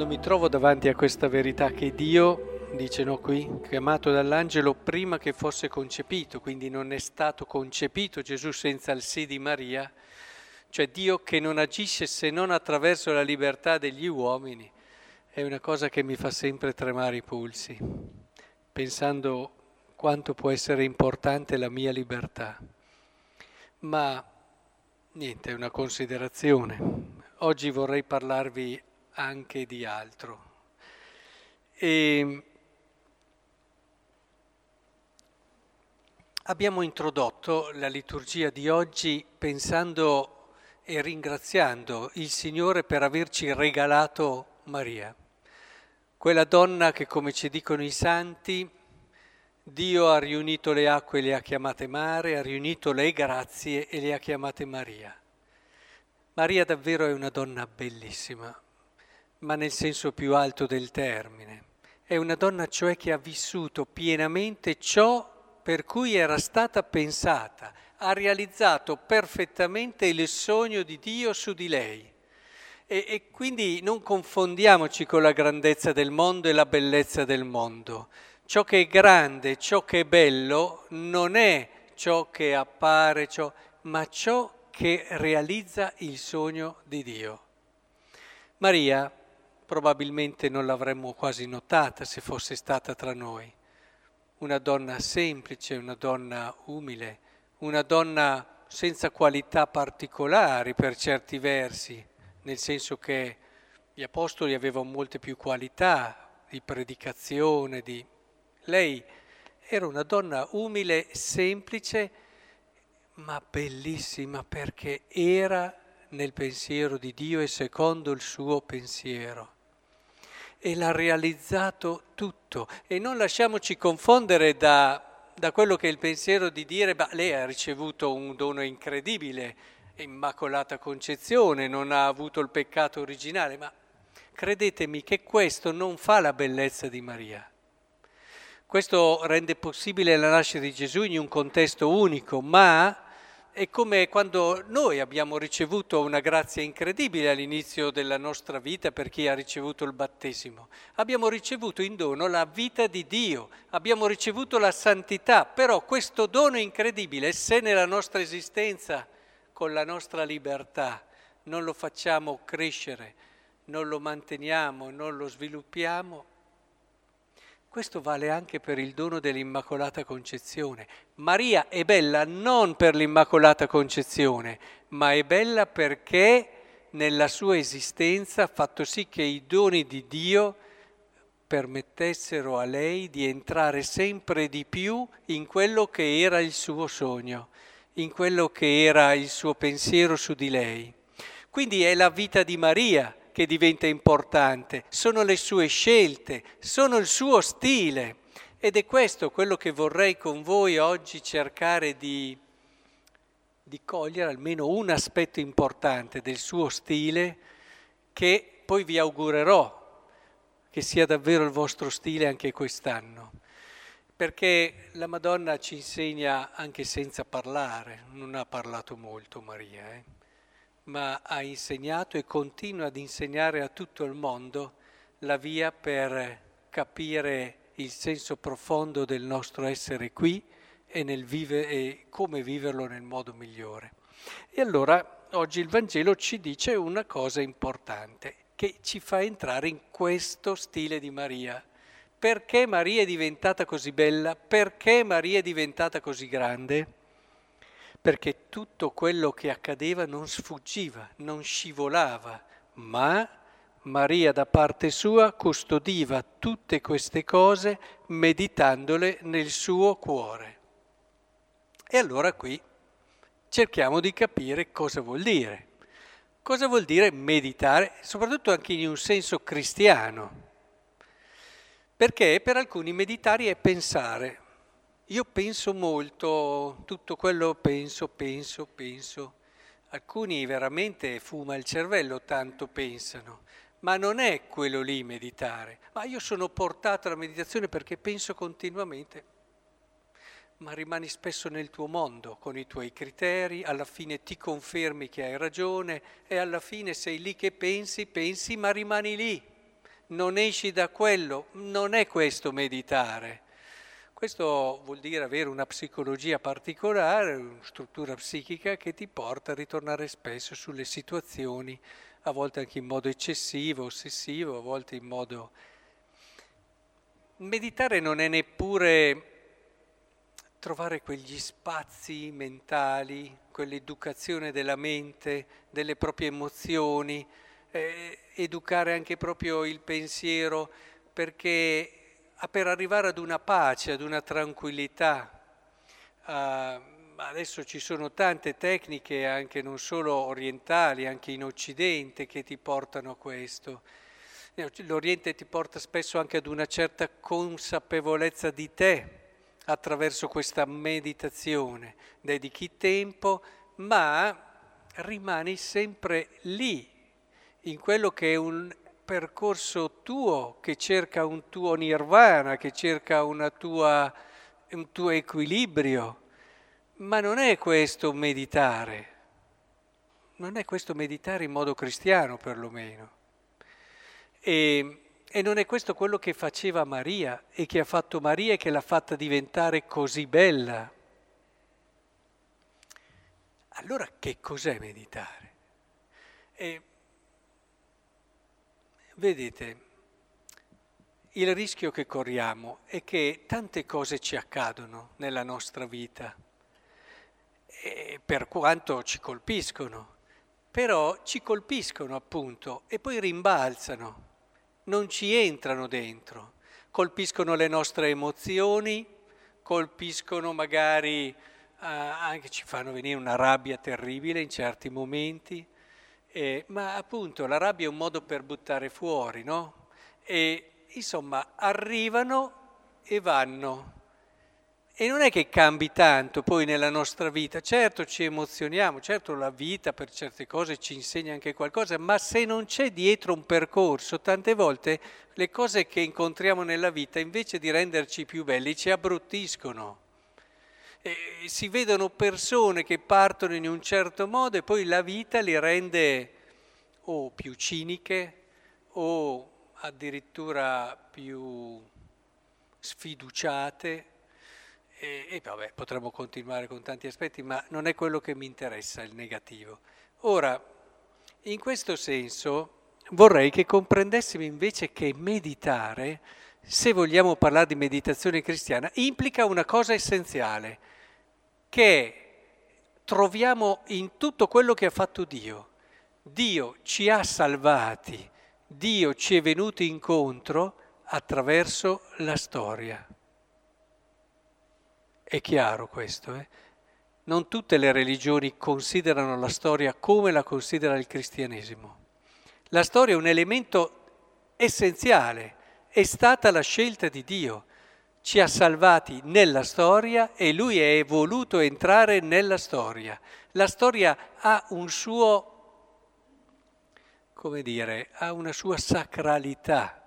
Quando mi trovo davanti a questa verità che Dio, dice no qui, chiamato dall'angelo prima che fosse concepito, quindi non è stato concepito Gesù senza il sì di Maria, cioè Dio che non agisce se non attraverso la libertà degli uomini, è una cosa che mi fa sempre tremare i polsi, pensando quanto può essere importante la mia libertà. Ma niente, è una considerazione. Oggi vorrei parlarvi anche di altro. E abbiamo introdotto la liturgia di oggi pensando e ringraziando il Signore per averci regalato Maria, quella donna che, come ci dicono i santi, Dio ha riunito le acque e le ha chiamate mare, ha riunito le grazie e le ha chiamate Maria. Maria davvero è una donna bellissima, ma nel senso più alto del termine. È una donna cioè che ha vissuto pienamente ciò per cui era stata pensata, ha realizzato perfettamente il sogno di Dio su di lei. E, e, quindi non confondiamoci con la grandezza del mondo e la bellezza del mondo. Ciò che è grande, ciò che è bello, non è ciò che appare, ciò, ma ciò che realizza il sogno di Dio. Maria probabilmente non l'avremmo quasi notata se fosse stata tra noi. Una donna semplice, una donna umile, una donna senza qualità particolari per certi versi, nel senso che gli apostoli avevano molte più qualità di predicazione, di... lei era una donna umile, semplice, ma bellissima perché era nel pensiero di Dio e secondo il suo pensiero e l'ha realizzato tutto. E non lasciamoci confondere da, da quello che è il pensiero di dire, ma lei ha ricevuto un dono incredibile, immacolata concezione, non ha avuto il peccato originale, ma credetemi che questo non fa la bellezza di Maria. Questo rende possibile la nascita di Gesù in un contesto unico, ma è come quando noi abbiamo ricevuto una grazia incredibile all'inizio della nostra vita per chi ha ricevuto il battesimo. Abbiamo ricevuto in dono la vita di Dio, abbiamo ricevuto la santità, però questo dono incredibile, se nella nostra esistenza, con la nostra libertà, non lo facciamo crescere, non lo manteniamo, non lo sviluppiamo, questo vale anche per il dono dell'Immacolata Concezione. Maria è bella non per l'Immacolata Concezione, ma è bella perché nella sua esistenza ha fatto sì che i doni di Dio permettessero a lei di entrare sempre di più in quello che era il suo sogno, in quello che era il suo pensiero su di lei. Quindi è la vita di Maria che diventa importante, sono le sue scelte, sono il suo stile. Ed è questo quello che vorrei con voi oggi cercare di, di cogliere, almeno un aspetto importante del suo stile, che poi vi augurerò che sia davvero il vostro stile anche quest'anno. Perché la Madonna ci insegna anche senza parlare, non ha parlato molto Maria. Eh? Ma ha insegnato e continua ad insegnare a tutto il mondo la via per capire il senso profondo del nostro essere qui e, vive, e come viverlo nel modo migliore. E allora oggi il Vangelo ci dice una cosa importante che ci fa entrare in questo stile di Maria. Perché Maria è diventata così bella? Perché Maria è diventata così grande? Perché tutto quello che accadeva non sfuggiva, non scivolava, ma Maria da parte sua custodiva tutte queste cose meditandole nel suo cuore. E allora qui cerchiamo di capire cosa vuol dire. Cosa vuol dire meditare, soprattutto anche in un senso cristiano? Perché per alcuni meditare è pensare, io penso molto, tutto quello penso, penso, penso. Alcuni veramente fuma il cervello, tanto pensano, ma non è quello lì meditare. Ma io sono portato alla meditazione perché penso continuamente. Ma rimani spesso nel tuo mondo, con i tuoi criteri, alla fine ti confermi che hai ragione e alla fine sei lì che pensi, pensi, ma rimani lì. non esci da quello, non è questo meditare. Questo vuol dire avere una psicologia particolare, una struttura psichica che ti porta a ritornare spesso sulle situazioni, a volte anche in modo eccessivo, ossessivo, a volte in modo... Meditare non è neppure trovare quegli spazi mentali, quell'educazione della mente, delle proprie emozioni, eh, educare anche proprio il pensiero, perché per arrivare ad una pace, ad una tranquillità. Uh, adesso ci sono tante tecniche, anche non solo orientali, anche in Occidente, che ti portano a questo. L'Oriente ti porta spesso anche ad una certa consapevolezza di te attraverso questa meditazione. Dedichi tempo, ma rimani sempre lì, in quello che è un percorso tuo, che cerca un tuo nirvana, che cerca tua, un tuo equilibrio. Ma non è questo meditare, non è questo meditare in modo cristiano perlomeno. E, e non è questo quello che faceva Maria e che ha fatto Maria e che l'ha fatta diventare così bella. Allora che cos'è meditare? E, vedete, il rischio che corriamo è che tante cose ci accadono nella nostra vita, per quanto ci colpiscono, però ci colpiscono appunto e poi rimbalzano non ci entrano dentro, colpiscono le nostre emozioni, colpiscono magari, eh, anche ci fanno venire una rabbia terribile in certi momenti, eh, ma appunto la rabbia è un modo per buttare fuori, no? E insomma arrivano e vanno. E non è che cambi tanto poi nella nostra vita, certo ci emozioniamo, certo la vita per certe cose ci insegna anche qualcosa, ma se non c'è dietro un percorso, tante volte le cose che incontriamo nella vita invece di renderci più belli ci abbruttiscono. E si vedono persone che partono in un certo modo e poi la vita li rende o più ciniche o addirittura più sfiduciate e, e vabbè, potremmo continuare con tanti aspetti, ma non è quello che mi interessa, il negativo. Ora, in questo senso vorrei che comprendessimo invece che meditare, se vogliamo parlare di meditazione cristiana, implica una cosa essenziale, che troviamo in tutto quello che ha fatto Dio. Dio ci ha salvati, Dio ci è venuto incontro attraverso la storia. È chiaro questo, eh? Non tutte le religioni considerano la storia come la considera il cristianesimo. La storia è un elemento essenziale, è stata la scelta di Dio. Ci ha salvati nella storia e lui è voluto entrare nella storia. La storia ha un suo, come dire, ha una sua sacralità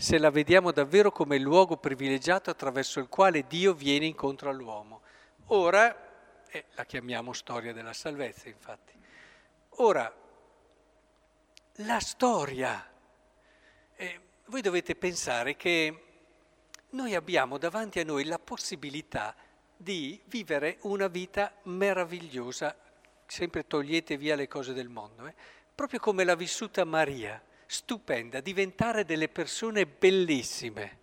se la vediamo davvero come il luogo privilegiato attraverso il quale Dio viene incontro all'uomo. Ora, eh, la chiamiamo storia della salvezza infatti, ora, la storia, eh, voi dovete pensare che noi abbiamo davanti a noi la possibilità di vivere una vita meravigliosa, sempre togliete via le cose del mondo, eh, proprio come l'ha vissuta Maria stupenda, diventare delle persone bellissime.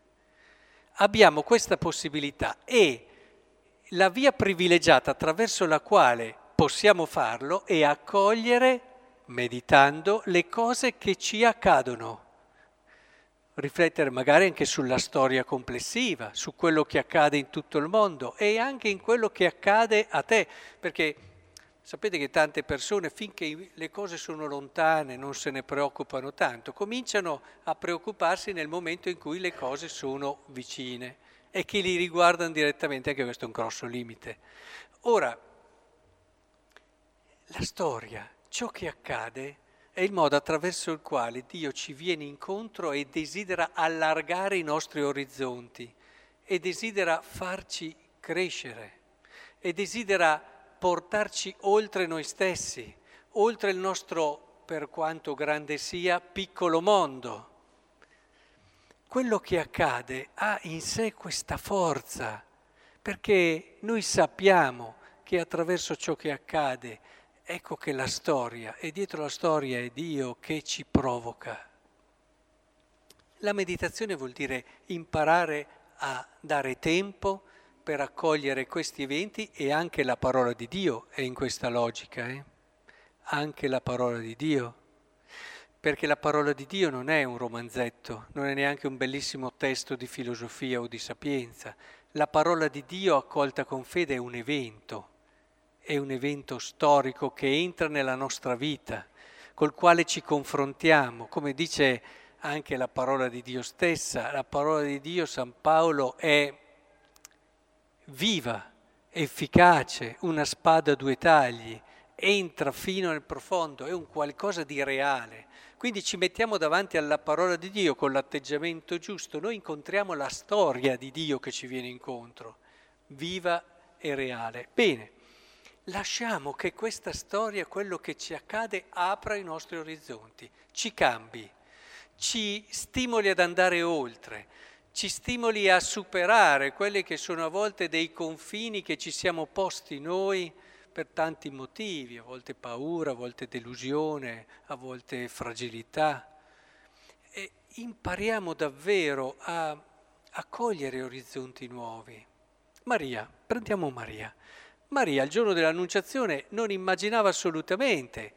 Abbiamo questa possibilità e la via privilegiata attraverso la quale possiamo farlo è accogliere, meditando, le cose che ci accadono. Riflettere magari anche sulla storia complessiva, su quello che accade in tutto il mondo e anche in quello che accade a te, perché Sapete che tante persone, finché le cose sono lontane, non se ne preoccupano tanto, cominciano a preoccuparsi nel momento in cui le cose sono vicine e che li riguardano direttamente, anche questo è un grosso limite. Ora, la storia, ciò che accade, è il modo attraverso il quale Dio ci viene incontro e desidera allargare i nostri orizzonti e desidera farci crescere e desidera portarci oltre noi stessi, oltre il nostro, per quanto grande sia, piccolo mondo. quello che accade ha in sé questa forza, perché noi sappiamo che attraverso ciò che accade, ecco che la storia, e dietro la storia è Dio che ci provoca. La meditazione vuol dire imparare a dare tempo per accogliere questi eventi e anche la parola di Dio è in questa logica, eh? anche la parola di Dio perché la parola di Dio non è un romanzetto, non è neanche un bellissimo testo di filosofia o di sapienza. La parola di Dio accolta con fede è un evento, è un evento storico che entra nella nostra vita, col quale ci confrontiamo, come dice anche la parola di Dio stessa. La parola di Dio, San Paolo, è viva, efficace, una spada a due tagli, entra fino nel profondo, è un qualcosa di reale. Quindi ci mettiamo davanti alla parola di Dio con l'atteggiamento giusto, noi incontriamo la storia di Dio che ci viene incontro, viva e reale. Bene, lasciamo che questa storia, quello che ci accade, apra i nostri orizzonti, ci cambi, ci stimoli ad andare oltre, ci stimoli a superare quelli che sono a volte dei confini che ci siamo posti noi per tanti motivi, a volte paura, a volte delusione, a volte fragilità. E impariamo davvero a, a cogliere orizzonti nuovi. Maria, prendiamo Maria. Maria il giorno dell'Annunciazione non immaginava assolutamente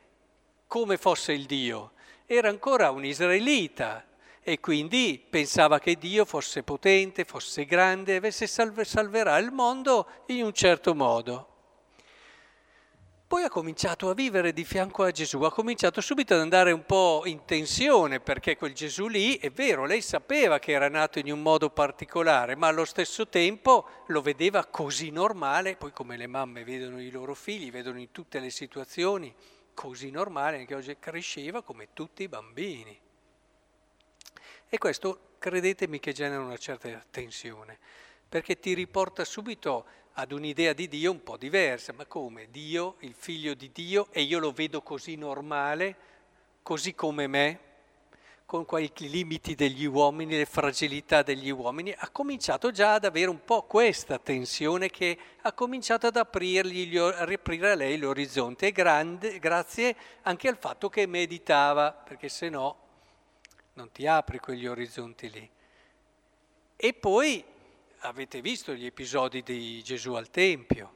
come fosse il Dio, era ancora un israelita e quindi pensava che Dio fosse potente, fosse grande, avesse salve, salverà il mondo in un certo modo. Poi ha cominciato a vivere di fianco a Gesù, ha cominciato subito ad andare un po' in tensione perché quel Gesù lì, è vero, lei sapeva che era nato in un modo particolare, ma allo stesso tempo lo vedeva così normale, poi come le mamme vedono i loro figli, vedono in tutte le situazioni, così normale, che oggi cresceva come tutti i bambini. E questo, credetemi, che genera una certa tensione, perché ti riporta subito ad un'idea di Dio un po' diversa, ma come? Dio, il figlio di Dio, e io lo vedo così normale, così come me, con quei limiti degli uomini, le fragilità degli uomini, ha cominciato già ad avere un po' questa tensione che ha cominciato ad aprirgli, a riaprire a lei l'orizzonte, grande, grazie anche al fatto che meditava, perché se no non ti apri quegli orizzonti lì. E poi avete visto gli episodi di Gesù al Tempio.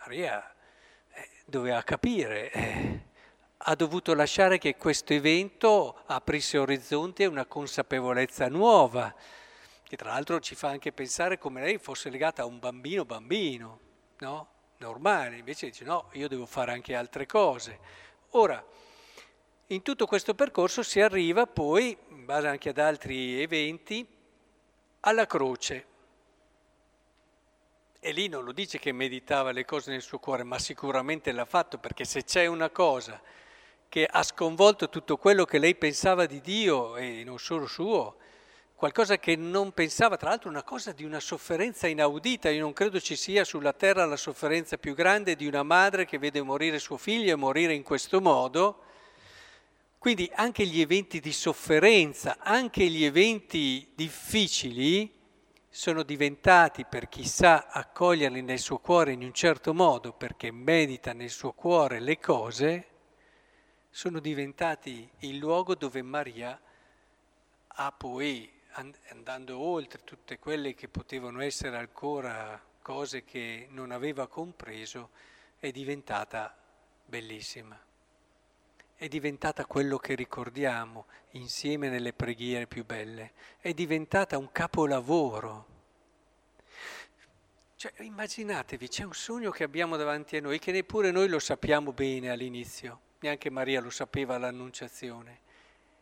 Maria eh, doveva capire, eh, ha dovuto lasciare che questo evento aprisse orizzonti e una consapevolezza nuova, che tra l'altro ci fa anche pensare come lei fosse legata a un bambino bambino, no? Normale, invece dice no, io devo fare anche altre cose. Ora, in tutto questo percorso si arriva poi, in base anche ad altri eventi, alla croce. E lì non lo dice che meditava le cose nel suo cuore, ma sicuramente l'ha fatto perché se c'è una cosa che ha sconvolto tutto quello che lei pensava di Dio e non solo suo, qualcosa che non pensava, tra l'altro una cosa di una sofferenza inaudita, io non credo ci sia sulla terra la sofferenza più grande di una madre che vede morire suo figlio e morire in questo modo. Quindi anche gli eventi di sofferenza, anche gli eventi difficili, sono diventati, per chi sa accoglierli nel suo cuore in un certo modo, perché medita nel suo cuore le cose, sono diventati il luogo dove Maria ha poi, andando oltre tutte quelle che potevano essere ancora cose che non aveva compreso, è diventata bellissima. È diventata quello che ricordiamo insieme nelle preghiere più belle. È diventata un capolavoro. Cioè, immaginatevi, c'è un sogno che abbiamo davanti a noi che neppure noi lo sappiamo bene all'inizio, neanche Maria lo sapeva all'annunciazione.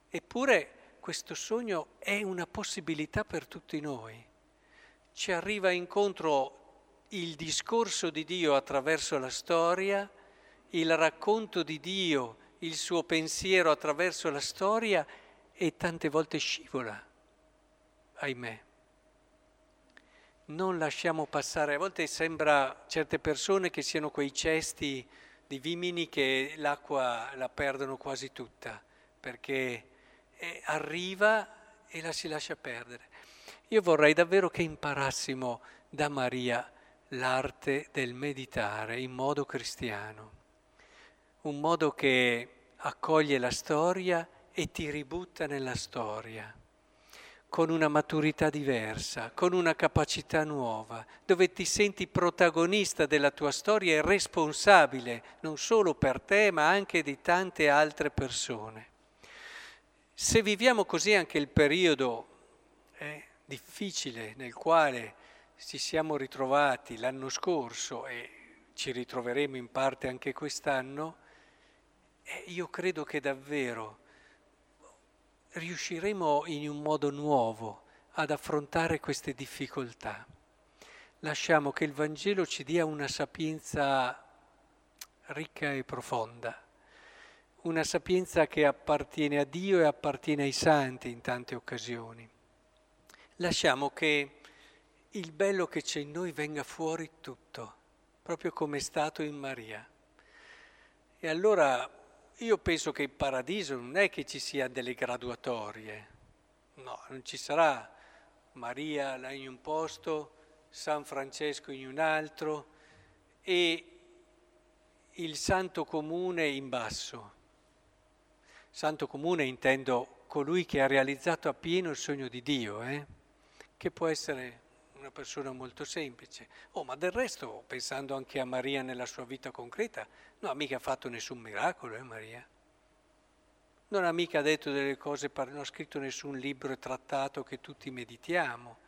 Eppure questo sogno è una possibilità per tutti noi. Ci arriva incontro il discorso di Dio attraverso la storia, il racconto di Dio il suo pensiero attraverso la storia e tante volte scivola, ahimè. Non lasciamo passare, a volte sembra certe persone che siano quei cesti di vimini che l'acqua la perdono quasi tutta, perché arriva e la si lascia perdere. Io vorrei davvero che imparassimo da Maria l'arte del meditare in modo cristiano, un modo che accoglie la storia e ti ributta nella storia, con una maturità diversa, con una capacità nuova, dove ti senti protagonista della tua storia e responsabile non solo per te ma anche di tante altre persone. Se viviamo così anche il periodo eh, difficile nel quale ci siamo ritrovati l'anno scorso e ci ritroveremo in parte anche quest'anno, eh, io credo che davvero riusciremo in un modo nuovo ad affrontare queste difficoltà. Lasciamo che il Vangelo ci dia una sapienza ricca e profonda, una sapienza che appartiene a Dio e appartiene ai santi in tante occasioni. Lasciamo che il bello che c'è in noi venga fuori tutto, proprio come è stato in Maria. E allora io penso che il paradiso non è che ci sia delle graduatorie, no, non ci sarà Maria là in un posto, San Francesco in un altro e il santo comune in basso. Santo comune intendo colui che ha realizzato appieno il sogno di Dio, eh? che può essere una persona molto semplice. Oh, ma del resto, pensando anche a Maria nella sua vita concreta, non ha mica fatto nessun miracolo, eh Maria? Non ha mica detto delle cose, non ha scritto nessun libro e trattato che tutti meditiamo,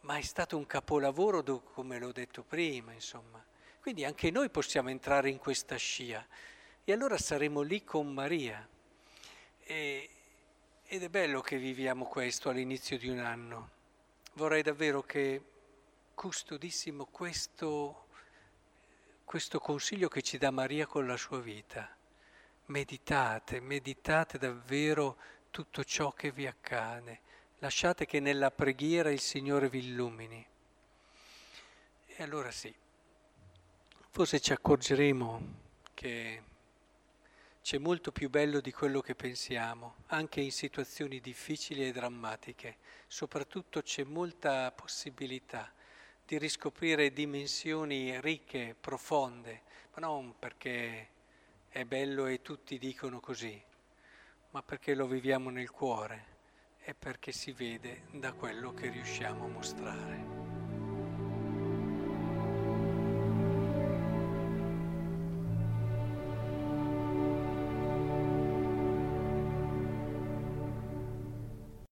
ma è stato un capolavoro, come l'ho detto prima, insomma. Quindi anche noi possiamo entrare in questa scia e allora saremo lì con Maria. E, ed è bello che viviamo questo all'inizio di un anno vorrei davvero che custodissimo questo, questo consiglio che ci dà Maria con la sua vita. Meditate, meditate davvero tutto ciò che vi accade. Lasciate che nella preghiera il Signore vi illumini. E allora sì, forse ci accorgeremo che c'è molto più bello di quello che pensiamo, anche in situazioni difficili e drammatiche. Soprattutto c'è molta possibilità di riscoprire dimensioni ricche, profonde, ma non perché è bello e tutti dicono così, ma perché lo viviamo nel cuore e perché si vede da quello che riusciamo a mostrare.